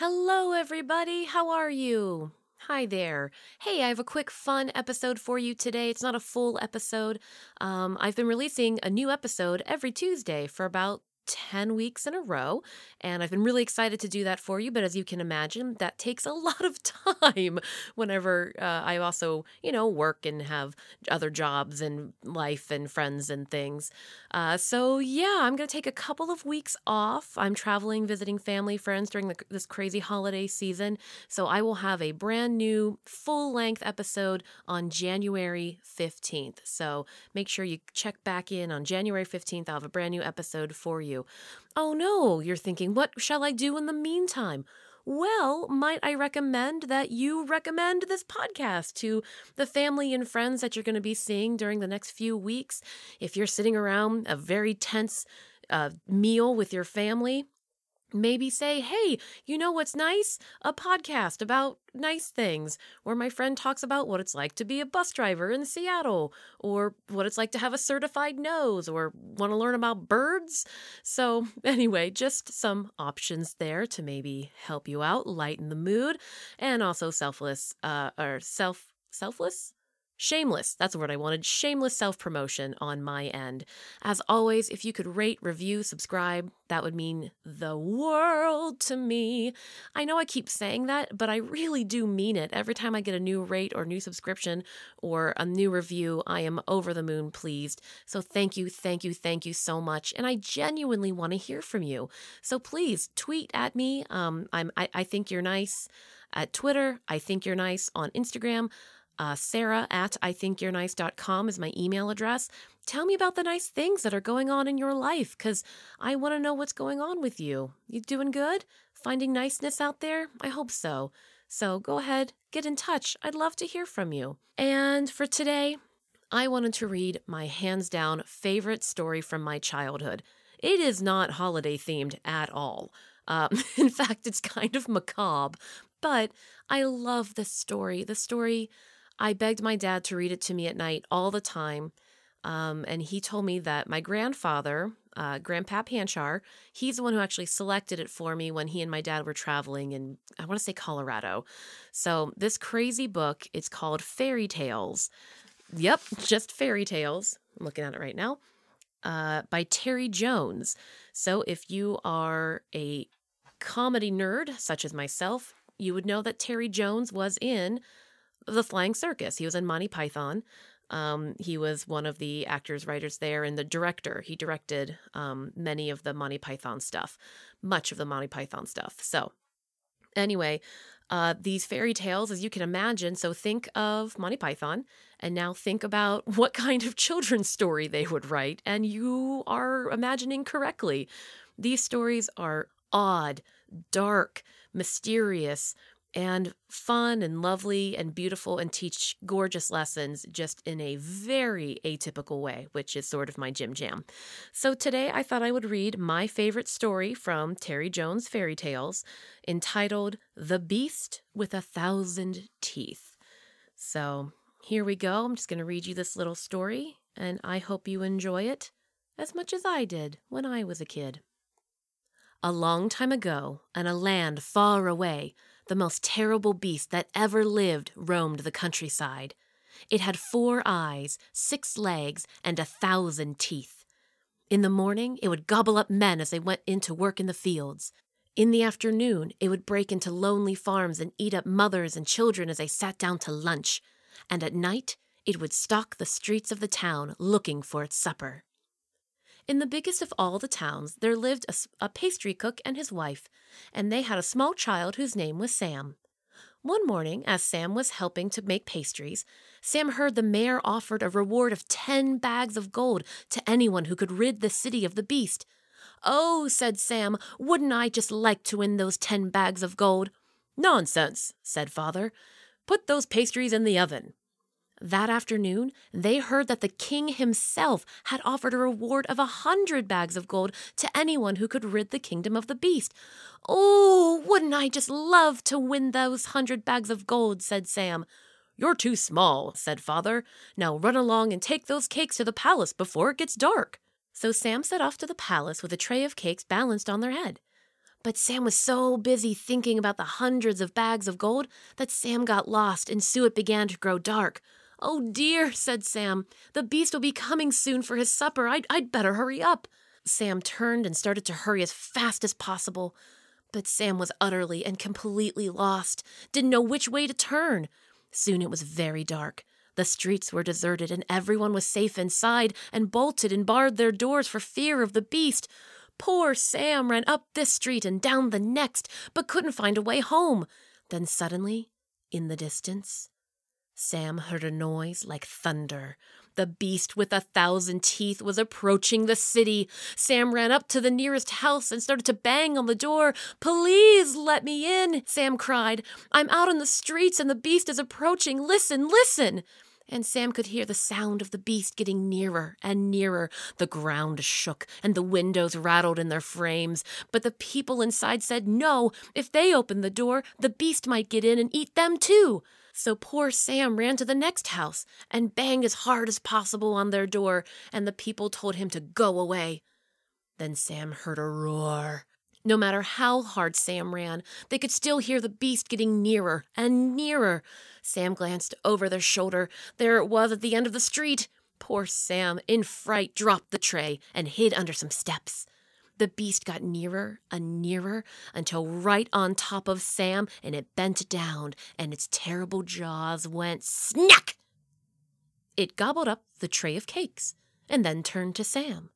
Hello, everybody. How are you? Hi there. Hey, I have a quick fun episode for you today. It's not a full episode. Um, I've been releasing a new episode every Tuesday for about 10 weeks in a row. And I've been really excited to do that for you. But as you can imagine, that takes a lot of time whenever uh, I also, you know, work and have other jobs and life and friends and things. Uh, so, yeah, I'm going to take a couple of weeks off. I'm traveling, visiting family, friends during the, this crazy holiday season. So, I will have a brand new full length episode on January 15th. So, make sure you check back in on January 15th. I'll have a brand new episode for you. Oh no, you're thinking, what shall I do in the meantime? Well, might I recommend that you recommend this podcast to the family and friends that you're going to be seeing during the next few weeks? If you're sitting around a very tense uh, meal with your family, Maybe say, hey, you know what's nice? A podcast about nice things, where my friend talks about what it's like to be a bus driver in Seattle, or what it's like to have a certified nose, or want to learn about birds. So, anyway, just some options there to maybe help you out, lighten the mood, and also selfless, uh, or self, selfless? Shameless, that's the word I wanted. Shameless self promotion on my end. As always, if you could rate, review, subscribe, that would mean the world to me. I know I keep saying that, but I really do mean it. Every time I get a new rate or new subscription or a new review, I am over the moon pleased. So thank you, thank you, thank you so much. And I genuinely want to hear from you. So please tweet at me. Um, I'm, I, I think you're nice at Twitter. I think you're nice on Instagram. Uh, Sarah at IthinkYou'reNice.com is my email address. Tell me about the nice things that are going on in your life because I want to know what's going on with you. You doing good? Finding niceness out there? I hope so. So go ahead, get in touch. I'd love to hear from you. And for today, I wanted to read my hands down favorite story from my childhood. It is not holiday themed at all. Um, in fact, it's kind of macabre, but I love this story. The story I begged my dad to read it to me at night all the time. Um, and he told me that my grandfather, uh, Grandpap Hanchar, he's the one who actually selected it for me when he and my dad were traveling in, I want to say Colorado. So this crazy book, it's called Fairy Tales. Yep, just fairy tales. I'm looking at it right now. Uh, by Terry Jones. So if you are a comedy nerd, such as myself, you would know that Terry Jones was in the Flying Circus. He was in Monty Python. Um, he was one of the actors, writers there, and the director. He directed um, many of the Monty Python stuff, much of the Monty Python stuff. So, anyway, uh, these fairy tales, as you can imagine, so think of Monty Python, and now think about what kind of children's story they would write, and you are imagining correctly. These stories are odd, dark, mysterious, and fun and lovely and beautiful and teach gorgeous lessons just in a very atypical way, which is sort of my jim jam. So today I thought I would read my favorite story from Terry Jones Fairy Tales entitled The Beast with a Thousand Teeth. So here we go. I'm just going to read you this little story, and I hope you enjoy it as much as I did when I was a kid. A long time ago, in a land far away, the most terrible beast that ever lived roamed the countryside. It had four eyes, six legs, and a thousand teeth. In the morning, it would gobble up men as they went in to work in the fields. In the afternoon, it would break into lonely farms and eat up mothers and children as they sat down to lunch. And at night, it would stalk the streets of the town looking for its supper. In the biggest of all the towns, there lived a, a, pastry cook and his wife, and they had a small child whose name was Sam. One morning, as Sam was helping to make pastries, Sam heard the mayor offered a reward of ten bags of gold to anyone who could rid the city of the beast. Oh, said Sam, wouldn't I just like to win those ten bags of gold? Nonsense, said father. Put those pastries in the oven. That afternoon, they heard that the king himself had offered a reward of a hundred bags of gold to anyone who could rid the kingdom of the beast. Oh, wouldn't I just love to win those hundred bags of gold, said Sam. You're too small, said father. Now run along and take those cakes to the palace before it gets dark. So Sam set off to the palace with a tray of cakes balanced on their head. But Sam was so busy thinking about the hundreds of bags of gold that Sam got lost and soon it began to grow dark. Oh dear, said Sam. The beast will be coming soon for his supper. I'd, I'd better hurry up. Sam turned and started to hurry as fast as possible. But Sam was utterly and completely lost, didn't know which way to turn. Soon it was very dark. The streets were deserted, and everyone was safe inside and bolted and barred their doors for fear of the beast. Poor Sam ran up this street and down the next, but couldn't find a way home. Then suddenly, in the distance, Sam heard a noise like thunder. The beast with a thousand teeth was approaching the city. Sam ran up to the nearest house and started to bang on the door. Please let me in, Sam cried. I'm out on the streets and the beast is approaching. Listen, listen. And Sam could hear the sound of the beast getting nearer and nearer. The ground shook and the windows rattled in their frames. But the people inside said no. If they opened the door, the beast might get in and eat them too. So poor Sam ran to the next house and banged as hard as possible on their door, and the people told him to go away. Then Sam heard a roar. No matter how hard Sam ran, they could still hear the beast getting nearer and nearer. Sam glanced over their shoulder. There it was at the end of the street. Poor Sam, in fright, dropped the tray and hid under some steps. The beast got nearer and nearer until right on top of Sam, and it bent down, and its terrible jaws went snack. It gobbled up the tray of cakes and then turned to Sam.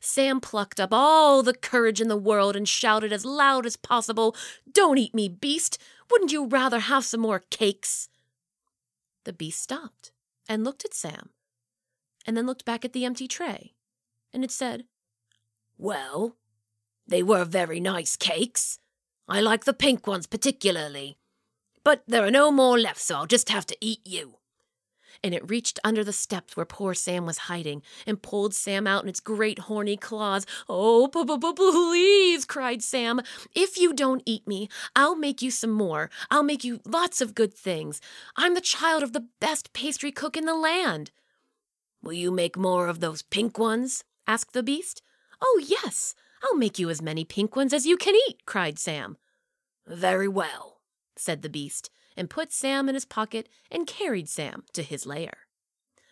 Sam plucked up all the courage in the world and shouted as loud as possible, Don't eat me, beast! Wouldn't you rather have some more cakes? The beast stopped and looked at Sam, and then looked back at the empty tray, and it said, well, they were very nice cakes. I like the pink ones particularly. But there are no more left, so I'll just have to eat you. And it reached under the steps where poor Sam was hiding and pulled Sam out in its great horny claws. Oh, please, cried Sam. If you don't eat me, I'll make you some more. I'll make you lots of good things. I'm the child of the best pastry cook in the land. Will you make more of those pink ones? asked the beast. Oh, yes, I'll make you as many pink ones as you can eat, cried Sam. Very well, said the beast, and put Sam in his pocket and carried Sam to his lair.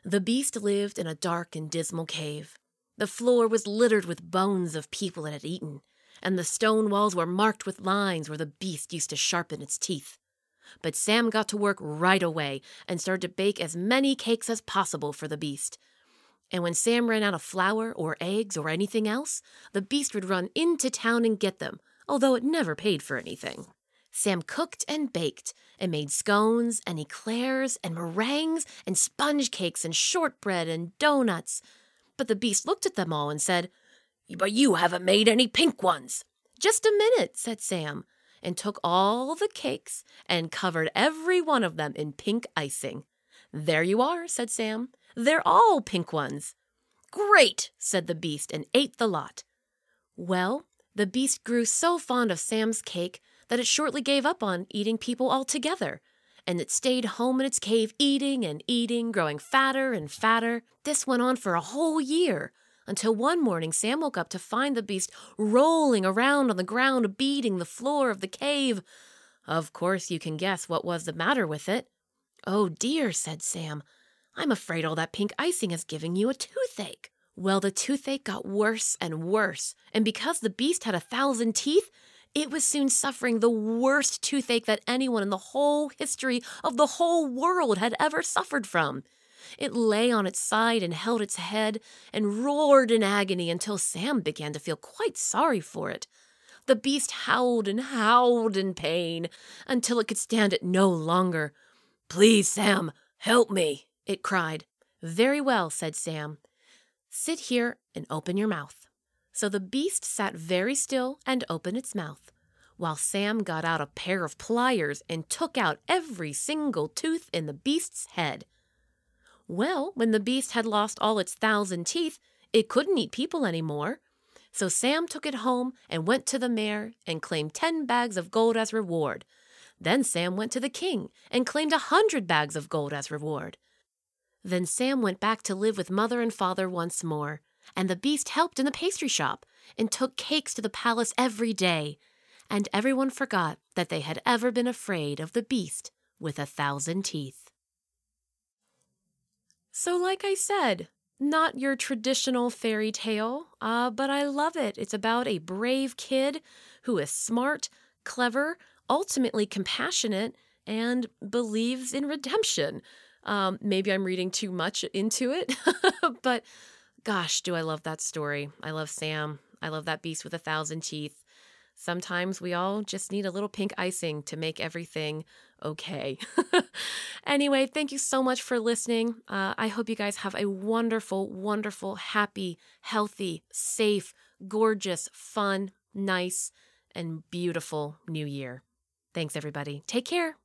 The beast lived in a dark and dismal cave. The floor was littered with bones of people it had eaten, and the stone walls were marked with lines where the beast used to sharpen its teeth. But Sam got to work right away and started to bake as many cakes as possible for the beast, and when Sam ran out of flour or eggs or anything else, the beast would run into town and get them, although it never paid for anything. Sam cooked and baked and made scones and eclairs and meringues and sponge cakes and shortbread and doughnuts. But the beast looked at them all and said, But you haven't made any pink ones. Just a minute, said Sam, and took all the cakes and covered every one of them in pink icing. There you are, said Sam. They're all pink ones. Great, said the beast and ate the lot. Well, the beast grew so fond of Sam's cake that it shortly gave up on eating people altogether, and it stayed home in its cave eating and eating, growing fatter and fatter. This went on for a whole year, until one morning Sam woke up to find the beast rolling around on the ground, beating the floor of the cave. Of course, you can guess what was the matter with it. Oh dear, said Sam. I'm afraid all that pink icing is giving you a toothache. Well, the toothache got worse and worse, and because the beast had a thousand teeth, it was soon suffering the worst toothache that anyone in the whole history of the whole world had ever suffered from. It lay on its side and held its head and roared in agony until Sam began to feel quite sorry for it. The beast howled and howled in pain until it could stand it no longer. Please, Sam, help me, it cried. Very well, said Sam. Sit here and open your mouth. So the beast sat very still and opened its mouth, while Sam got out a pair of pliers and took out every single tooth in the beast's head. Well, when the beast had lost all its thousand teeth, it couldn't eat people any more. So Sam took it home and went to the mayor and claimed ten bags of gold as reward. Then Sam went to the king and claimed a hundred bags of gold as reward. Then Sam went back to live with mother and father once more, and the beast helped in the pastry shop and took cakes to the palace every day. and everyone forgot that they had ever been afraid of the beast with a thousand teeth. So, like I said, not your traditional fairy tale, uh, but I love it. It's about a brave kid who is smart, clever, ultimately compassionate, and believes in redemption. Um, maybe I'm reading too much into it, but gosh, do I love that story. I love Sam. I love that beast with a thousand teeth. Sometimes we all just need a little pink icing to make everything okay. anyway, thank you so much for listening. Uh, I hope you guys have a wonderful, wonderful, happy, healthy, safe, gorgeous, fun, nice, and beautiful new year. Thanks, everybody. Take care.